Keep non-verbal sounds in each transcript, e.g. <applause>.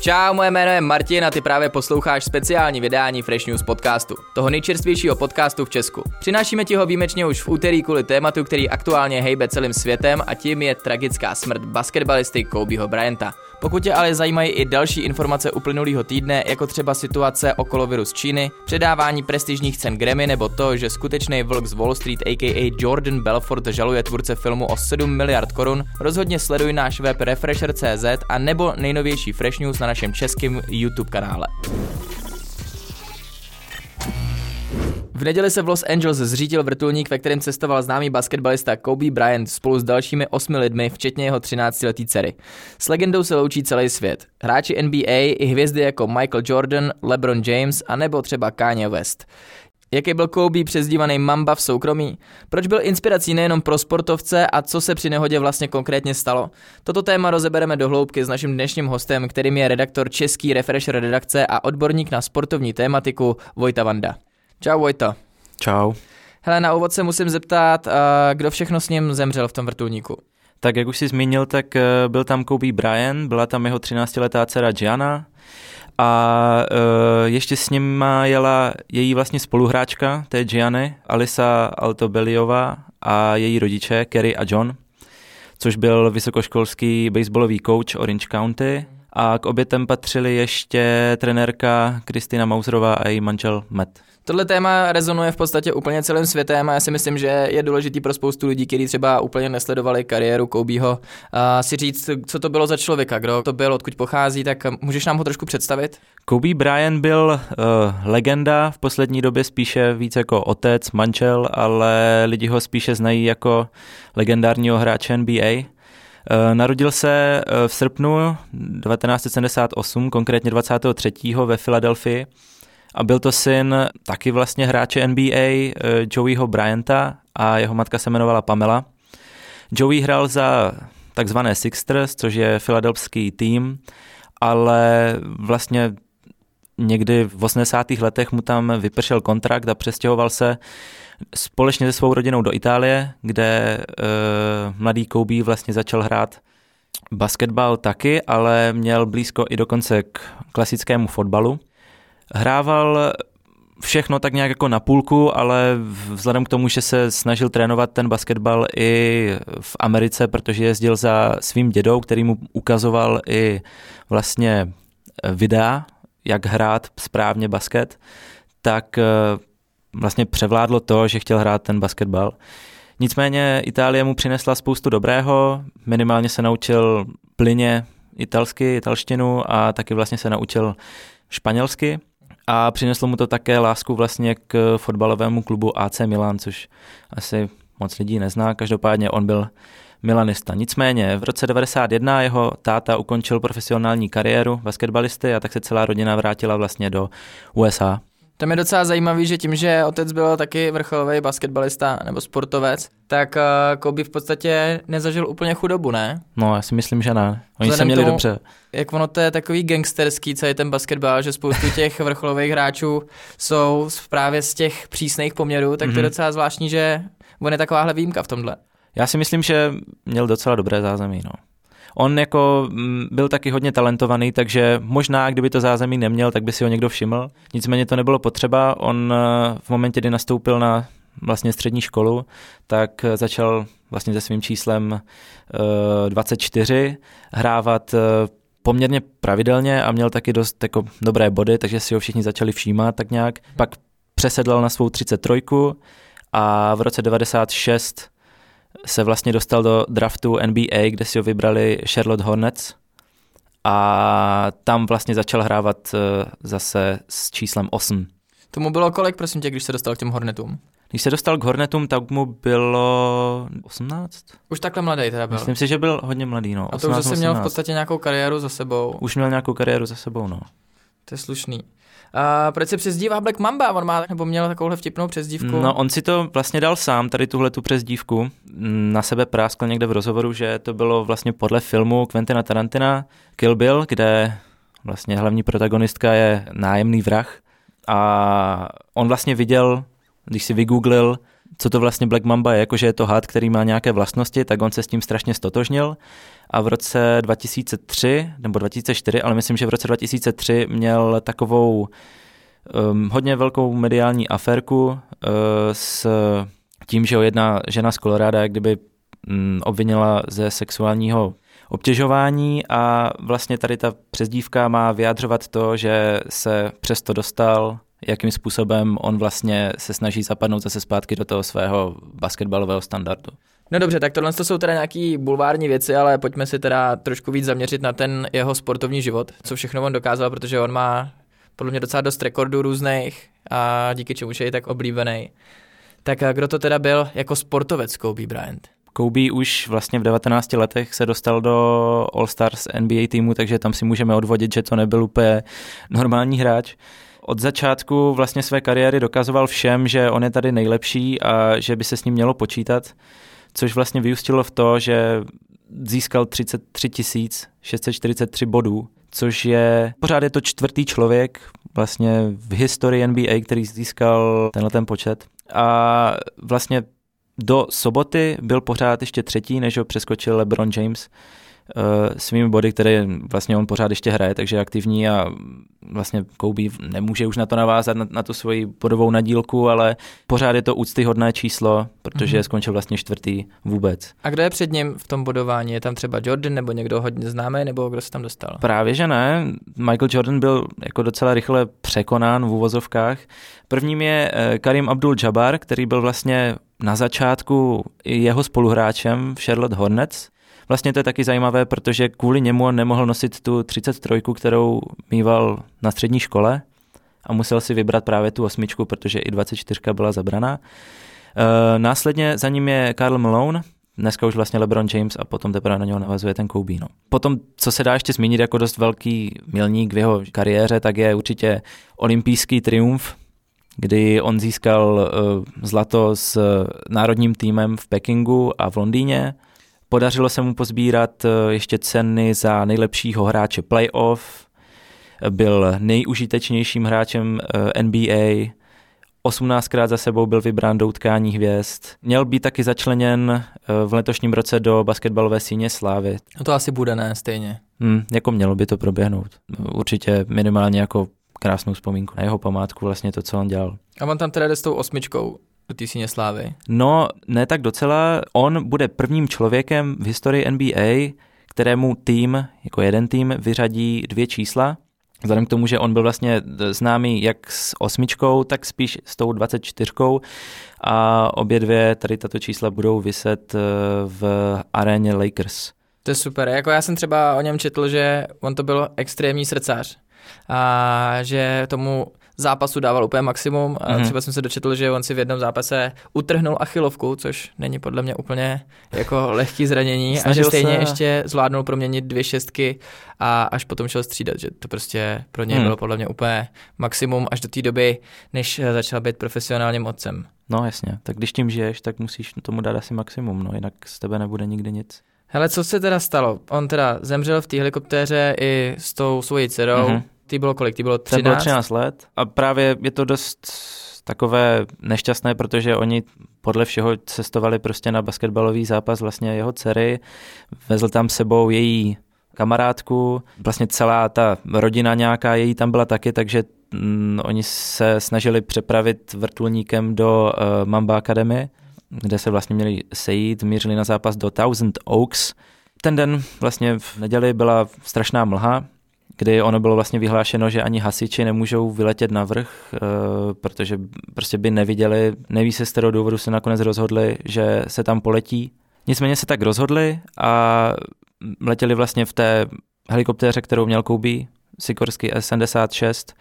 Čau, moje jméno je Martin a ty právě posloucháš speciální vydání Fresh News podcastu, toho nejčerstvějšího podcastu v Česku. Přinášíme ti ho výjimečně už v úterý kvůli tématu, který aktuálně hejbe celým světem a tím je tragická smrt basketbalisty Kobeho Bryanta. Pokud tě ale zajímají i další informace uplynulého týdne, jako třeba situace okolo viru z Číny, předávání prestižních cen Grammy nebo to, že skutečný vlk z Wall Street aka Jordan Belfort žaluje tvůrce filmu o 7 miliard korun, rozhodně sleduj náš web Refresher.cz a nebo nejnovější Fresh News na našem českém YouTube kanále. V neděli se v Los Angeles zřítil vrtulník, ve kterém cestoval známý basketbalista Kobe Bryant spolu s dalšími osmi lidmi, včetně jeho 13-letý dcery. S legendou se loučí celý svět. Hráči NBA i hvězdy jako Michael Jordan, LeBron James a nebo třeba Kanye West. Jaký byl Kobe přezdívaný Mamba v soukromí? Proč byl inspirací nejenom pro sportovce a co se při nehodě vlastně konkrétně stalo? Toto téma rozebereme do hloubky s naším dnešním hostem, kterým je redaktor český Refresher redakce a odborník na sportovní tématiku Vojta Vanda. Čau Vojta. Čau. Hele, na úvod se musím zeptat, uh, kdo všechno s ním zemřel v tom vrtulníku? Tak jak už jsi zmínil, tak uh, byl tam Kobe Bryant, byla tam jeho 13-letá dcera Gianna a uh, ještě s ním jela její vlastně spoluhráčka, té Gianny, Alisa Altobeliová a její rodiče Kerry a John, což byl vysokoškolský baseballový coach Orange County a k obětem patřili ještě trenérka Kristina Mauserová a její manžel Matt. Tohle téma rezonuje v podstatě úplně celým světem a já si myslím, že je důležitý pro spoustu lidí, kteří třeba úplně nesledovali kariéru Kobeho, a si říct, co to bylo za člověka, kdo to byl, odkud pochází, tak můžeš nám ho trošku představit? Kobe Bryant byl uh, legenda, v poslední době spíše víc jako otec, manžel, ale lidi ho spíše znají jako legendárního hráče NBA. Uh, narodil se uh, v srpnu 1978, konkrétně 23. ve Filadelfii a byl to syn taky vlastně hráče NBA eh, Joeyho Bryanta a jeho matka se jmenovala Pamela. Joey hrál za takzvané Sixers, což je filadelfský tým, ale vlastně někdy v 80. letech mu tam vypršel kontrakt a přestěhoval se společně se svou rodinou do Itálie, kde uh, mladý Kobe vlastně začal hrát basketbal taky, ale měl blízko i dokonce k klasickému fotbalu. Hrával všechno tak nějak jako na půlku, ale vzhledem k tomu, že se snažil trénovat ten basketbal i v Americe, protože jezdil za svým dědou, který mu ukazoval i vlastně videa, jak hrát správně basket, tak eh, vlastně převládlo to, že chtěl hrát ten basketbal. Nicméně Itálie mu přinesla spoustu dobrého, minimálně se naučil plyně italsky, italštinu a taky vlastně se naučil španělsky a přineslo mu to také lásku vlastně k fotbalovému klubu AC Milan, což asi moc lidí nezná, každopádně on byl milanista. Nicméně v roce 91 jeho táta ukončil profesionální kariéru basketbalisty a tak se celá rodina vrátila vlastně do USA. Tam je docela zajímavý, že tím, že otec byl taky vrcholový basketbalista nebo sportovec, tak uh, Kobe v podstatě nezažil úplně chudobu, ne? No, já si myslím, že ne. Oni se měli tomu, dobře. Jak ono to je takový gangsterský celý ten basketbal, že spoustu <laughs> těch vrcholových hráčů jsou právě z těch přísných poměrů, tak mm-hmm. to je mhm. docela zvláštní, že on je takováhle výjimka v tomhle. Já si myslím, že měl docela dobré zázemí, no. On jako mm, byl taky hodně talentovaný, takže možná, kdyby to zázemí neměl, tak by si ho někdo všiml. Nicméně to nebylo potřeba. On eh, v momentě, kdy nastoupil na vlastně střední školu, tak začal vlastně se svým číslem 24 eh, hrávat eh, poměrně pravidelně a měl taky dost jako dobré body, takže si ho všichni začali všímat tak nějak. Pak přesedlal na svou 33 a v roce 96 se vlastně dostal do draftu NBA, kde si ho vybrali Charlotte Hornets a tam vlastně začal hrávat eh, zase s číslem 8. Tomu bylo kolik, prosím tě, když se dostal k těm Hornetům? Když se dostal k Hornetům, tak mu bylo 18. Už takhle mladý teda byl. Myslím si, že byl hodně mladý, no. A to 18, už zase měl v podstatě nějakou kariéru za sebou. Už měl nějakou kariéru za sebou, no. To je slušný. A proč se přezdívá Black Mamba? On má, nebo měl takovouhle vtipnou přezdívku? No, on si to vlastně dal sám, tady tuhle tu přezdívku. Na sebe práskl někde v rozhovoru, že to bylo vlastně podle filmu Quentina Tarantina Kill Bill, kde vlastně hlavní protagonistka je nájemný vrah. A on vlastně viděl, když si vygooglil co to vlastně Black Mamba je, jakože je to had, který má nějaké vlastnosti, tak on se s tím strašně stotožnil. A v roce 2003 nebo 2004, ale myslím, že v roce 2003 měl takovou um, hodně velkou mediální aférku uh, s tím, že ho jedna žena z Koloráda kdyby um, obvinila ze sexuálního obtěžování. A vlastně tady ta přezdívka má vyjadřovat to, že se přesto dostal jakým způsobem on vlastně se snaží zapadnout zase zpátky do toho svého basketbalového standardu. No dobře, tak tohle jsou teda nějaký bulvární věci, ale pojďme si teda trošku víc zaměřit na ten jeho sportovní život, co všechno on dokázal, protože on má podle mě docela dost rekordů různých a díky čemu je tak oblíbený. Tak kdo to teda byl jako sportovec Kobe Bryant? Kobe už vlastně v 19 letech se dostal do All-Stars NBA týmu, takže tam si můžeme odvodit, že to nebyl úplně normální hráč od začátku vlastně své kariéry dokazoval všem, že on je tady nejlepší a že by se s ním mělo počítat, což vlastně vyústilo v to, že získal 33 643 bodů, což je pořád je to čtvrtý člověk vlastně v historii NBA, který získal tenhle ten počet. A vlastně do soboty byl pořád ještě třetí, než ho přeskočil LeBron James svými body, které vlastně on pořád ještě hraje, takže je aktivní a vlastně Kobe nemůže už na to navázat, na, na tu svoji bodovou nadílku, ale pořád je to úctyhodné číslo, protože mm-hmm. skončil vlastně čtvrtý vůbec. A kdo je před ním v tom bodování? Je tam třeba Jordan nebo někdo hodně známý, nebo kdo se tam dostal? Právě, že ne. Michael Jordan byl jako docela rychle překonán v úvozovkách. Prvním je eh, Karim Abdul-Jabbar, který byl vlastně na začátku jeho spoluhráčem v Charlotte Hornets, Vlastně to je taky zajímavé, protože kvůli němu on nemohl nosit tu 33, kterou mýval na střední škole a musel si vybrat právě tu osmičku, protože i 24 byla zabraná. E, následně za ním je Karl Malone, dneska už vlastně LeBron James a potom teprve na něho navazuje ten Kobe. No. Potom, co se dá ještě zmínit jako dost velký milník v jeho kariéře, tak je určitě olympijský triumf, kdy on získal uh, zlato s národním týmem v Pekingu a v Londýně. Podařilo se mu pozbírat eh, ještě ceny za nejlepšího hráče playoff, byl nejužitečnějším hráčem eh, NBA, 18krát za sebou byl vybrán do utkání hvězd. Měl být taky začleněn eh, v letošním roce do basketbalové síně slávy. No to asi bude, ne? Stejně. Hmm, jako mělo by to proběhnout. Určitě minimálně jako krásnou vzpomínku na jeho památku, vlastně to, co on dělal. A on tam teda jde s tou osmičkou do té síně slávy? No, ne tak docela. On bude prvním člověkem v historii NBA, kterému tým, jako jeden tým, vyřadí dvě čísla. Vzhledem k tomu, že on byl vlastně známý jak s osmičkou, tak spíš s tou 24. A obě dvě tady tato čísla budou vyset eh, v aréně Lakers. To je super. Jako já jsem třeba o něm četl, že on to byl extrémní srdcař a že tomu zápasu dával úplně maximum. A mm-hmm. třeba jsem se dočetl, že on si v jednom zápase utrhnul achilovku, což není podle mě úplně jako lehký zranění Snažil a že stejně se... ještě zvládnul proměnit dvě šestky a až potom šel střídat, že to prostě pro něj mm. bylo podle mě úplně maximum až do té doby, než začal být profesionálním otcem. No jasně, tak když tím žiješ, tak musíš tomu dát asi maximum, no jinak z tebe nebude nikdy nic. Hele, co se teda stalo? On teda zemřel v té helikoptéře i s tou svojí dcerou. Mm-hmm. Ty bylo kolik? Ty bylo 13? Ty bylo 13 let a právě je to dost takové nešťastné, protože oni podle všeho cestovali prostě na basketbalový zápas vlastně jeho dcery, vezl tam sebou její kamarádku, vlastně celá ta rodina nějaká její tam byla taky, takže mm, oni se snažili přepravit vrtulníkem do uh, Mamba Academy, kde se vlastně měli sejít, mířili na zápas do Thousand Oaks. Ten den vlastně v neděli byla strašná mlha, kdy ono bylo vlastně vyhlášeno, že ani hasiči nemůžou vyletět na vrch, eh, protože prostě by neviděli, neví se z kterého důvodu se nakonec rozhodli, že se tam poletí. Nicméně se tak rozhodli a letěli vlastně v té helikoptéře, kterou měl Kobe, Sikorsky S-76,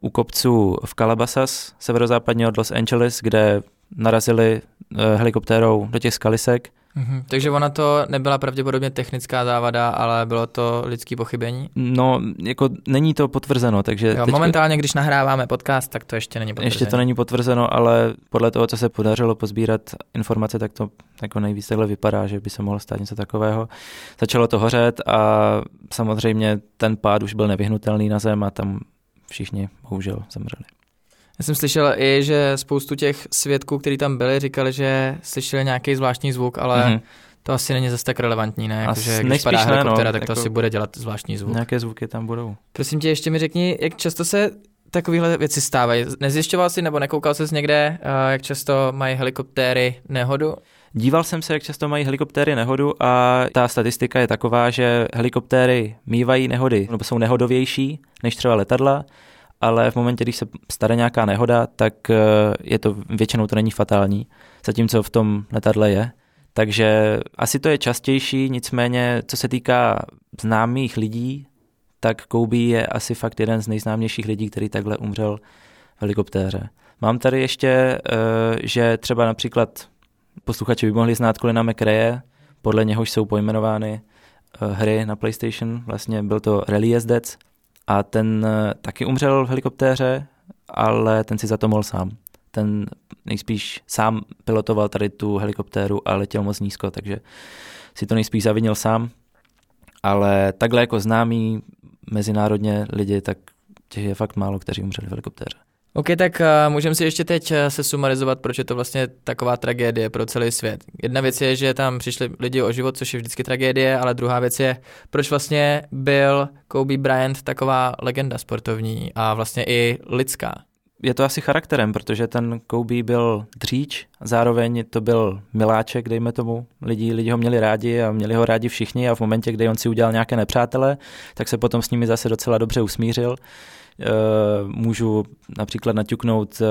u kopců v Calabasas, severozápadně od Los Angeles, kde narazili eh, helikoptérou do těch skalisek Mm-hmm. Takže ona to nebyla pravděpodobně technická závada, ale bylo to lidský pochybení? No, jako není to potvrzeno, takže... Jo, teď... Momentálně, když nahráváme podcast, tak to ještě není potvrzeno. Ještě to není potvrzeno, ale podle toho, co se podařilo pozbírat informace, tak to jako nejvíc takhle vypadá, že by se mohlo stát něco takového. Začalo to hořet a samozřejmě ten pád už byl nevyhnutelný na zem a tam všichni bohužel zemřeli. Já jsem slyšel i, že spoustu těch svědků, kteří tam byli, říkali, že slyšeli nějaký zvláštní zvuk, ale mm-hmm. to asi není zase tak relevantní, ne? Jako, že když padá helikoptera, no, tak to jako asi bude dělat zvláštní zvuk. Nějaké zvuky tam budou. Prosím tě, ještě mi řekni, jak často se takovéhle věci stávají. Nezjišťoval jsi nebo nekoukal jsi někde, jak často mají helikoptéry nehodu? Díval jsem se, jak často mají helikoptéry nehodu a ta statistika je taková, že helikoptéry mývají nehody, nebo jsou nehodovější než třeba letadla, ale v momentě, když se stane nějaká nehoda, tak eh, je to většinou to není fatální, zatímco v tom letadle je. Takže asi to je častější, nicméně co se týká známých lidí, tak Kobe je asi fakt jeden z nejznámějších lidí, který takhle umřel v helikoptéře. Mám tady ještě, eh, že třeba například posluchači by mohli znát Colina McRae, podle něhož jsou pojmenovány eh, hry na PlayStation. Vlastně byl to Rally jezdec a ten eh, taky umřel v helikoptéře, ale ten si za to mohl sám. Ten nejspíš sám pilotoval tady tu helikoptéru a letěl moc nízko, takže si to nejspíš zavinil sám. Ale takhle jako známý mezinárodně lidi, tak těch je fakt málo, kteří umřeli v helikoptéře. OK, tak uh, můžeme si ještě teď uh, se sumarizovat, proč je to vlastně taková tragédie pro celý svět. Jedna věc je, že tam přišli lidi o život, což je vždycky tragédie, ale druhá věc je, proč vlastně byl Kobe Bryant taková legenda sportovní a vlastně i lidská. Je to asi charakterem, protože ten Kobe byl dříč, zároveň to byl miláček, dejme tomu. Lidi, lidi ho měli rádi a měli ho rádi všichni a v momentě, kdy on si udělal nějaké nepřátele, tak se potom s nimi zase docela dobře usmířil. Eh, můžu například naťuknout uh,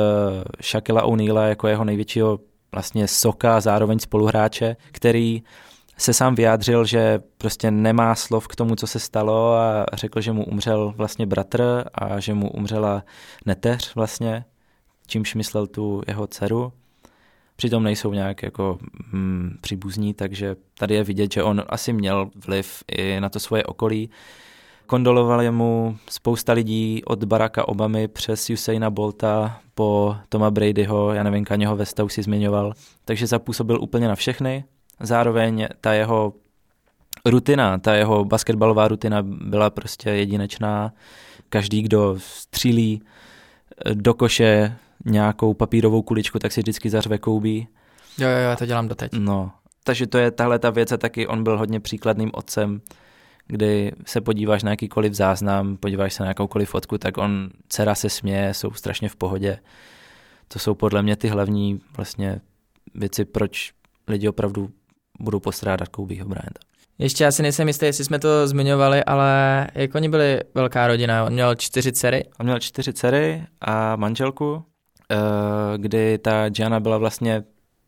Shaquilla O'Neala jako jeho největšího vlastně soka, zároveň spoluhráče, který se sám vyjádřil, že prostě nemá slov k tomu, co se stalo a řekl, že mu umřel vlastně bratr a že mu umřela neteř vlastně, čímž myslel tu jeho dceru. Přitom nejsou nějak jako hm, příbuzní, takže tady je vidět, že on asi měl vliv i na to svoje okolí. Kondolovali mu spousta lidí od Baracka Obamy přes Usaina Bolta po Toma Bradyho, já nevím, Kaněho Vesta už si zmiňoval. Takže zapůsobil úplně na všechny. Zároveň ta jeho rutina, ta jeho basketbalová rutina byla prostě jedinečná. Každý, kdo střílí do koše nějakou papírovou kuličku, tak si vždycky zařve koubí. Jo, jo, já to dělám doteď. No, takže to je tahle ta věc a taky on byl hodně příkladným otcem kdy se podíváš na jakýkoliv záznam, podíváš se na jakoukoliv fotku, tak on, dcera se směje, jsou strašně v pohodě. To jsou podle mě ty hlavní vlastně věci, proč lidi opravdu budou postrádat Kobeho Bryanta. Ještě já si nejsem jistý, jestli jsme to zmiňovali, ale jak oni byli velká rodina? On měl čtyři dcery? On měl čtyři dcery a manželku, eh, kdy ta Gianna byla vlastně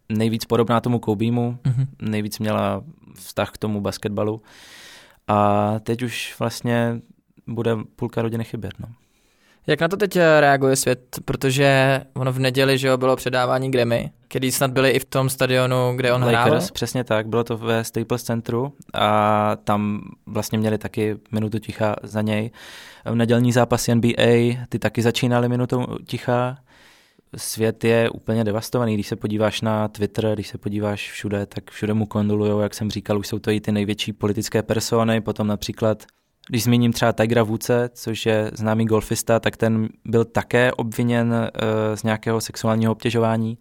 nejvíc podobná tomu Kobeemu, mm-hmm. nejvíc měla vztah k tomu basketbalu. A teď už vlastně bude půlka rodiny chybět. No. Jak na to teď eh, reaguje svět? Protože ono v neděli, že jo, bylo předávání Grammy, který snad byli i v tom stadionu, kde on Lakers, hrál. přesně tak, bylo to ve Staples Centru a tam vlastně měli taky minutu ticha za něj. V nedělní zápasy NBA, ty taky začínaly minutou ticha svět je úplně devastovaný. Když se podíváš na Twitter, když se podíváš všude, tak všude mu kondolujou, jak jsem říkal, už jsou to i ty největší politické persony, potom například když zmíním třeba Tigera Vůce, což je známý golfista, tak ten byl také obviněn uh, z nějakého sexuálního obtěžování.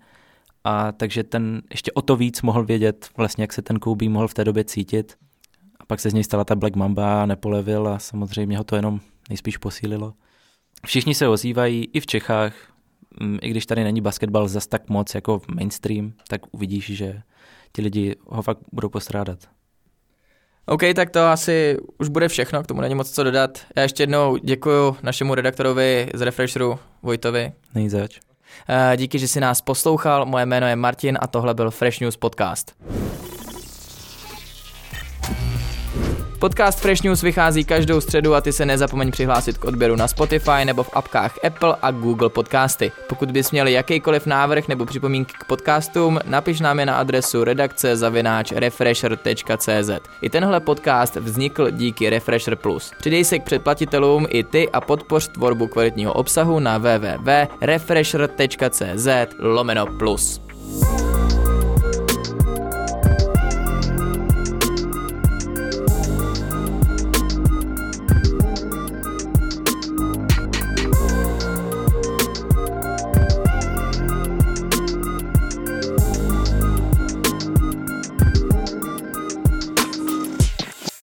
A takže ten ještě o to víc mohl vědět, vlastně, jak se ten Kobe mohl v té době cítit. A pak se z něj stala ta Black Mamba nepolevil a samozřejmě ho to jenom nejspíš posílilo. Všichni se ozývají i v Čechách, i když tady není basketbal zas tak moc jako mainstream, tak uvidíš, že ti lidi ho fakt budou postrádat. OK, tak to asi už bude všechno, k tomu není moc co dodat. Já ještě jednou děkuji našemu redaktorovi z Refresheru, Vojtovi. Není zač. Eh, díky, že jsi nás poslouchal. Moje jméno je Martin a tohle byl Fresh News Podcast. Podcast Fresh News vychází každou středu a ty se nezapomeň přihlásit k odběru na Spotify nebo v apkách Apple a Google Podcasty. Pokud bys měl jakýkoliv návrh nebo připomínky k podcastům, napiš nám je na adresu redakce zavináč refresher.cz. I tenhle podcast vznikl díky Refresher Plus. Přidej se k předplatitelům i ty a podpoř tvorbu kvalitního obsahu na www.refresher.cz lomeno plus.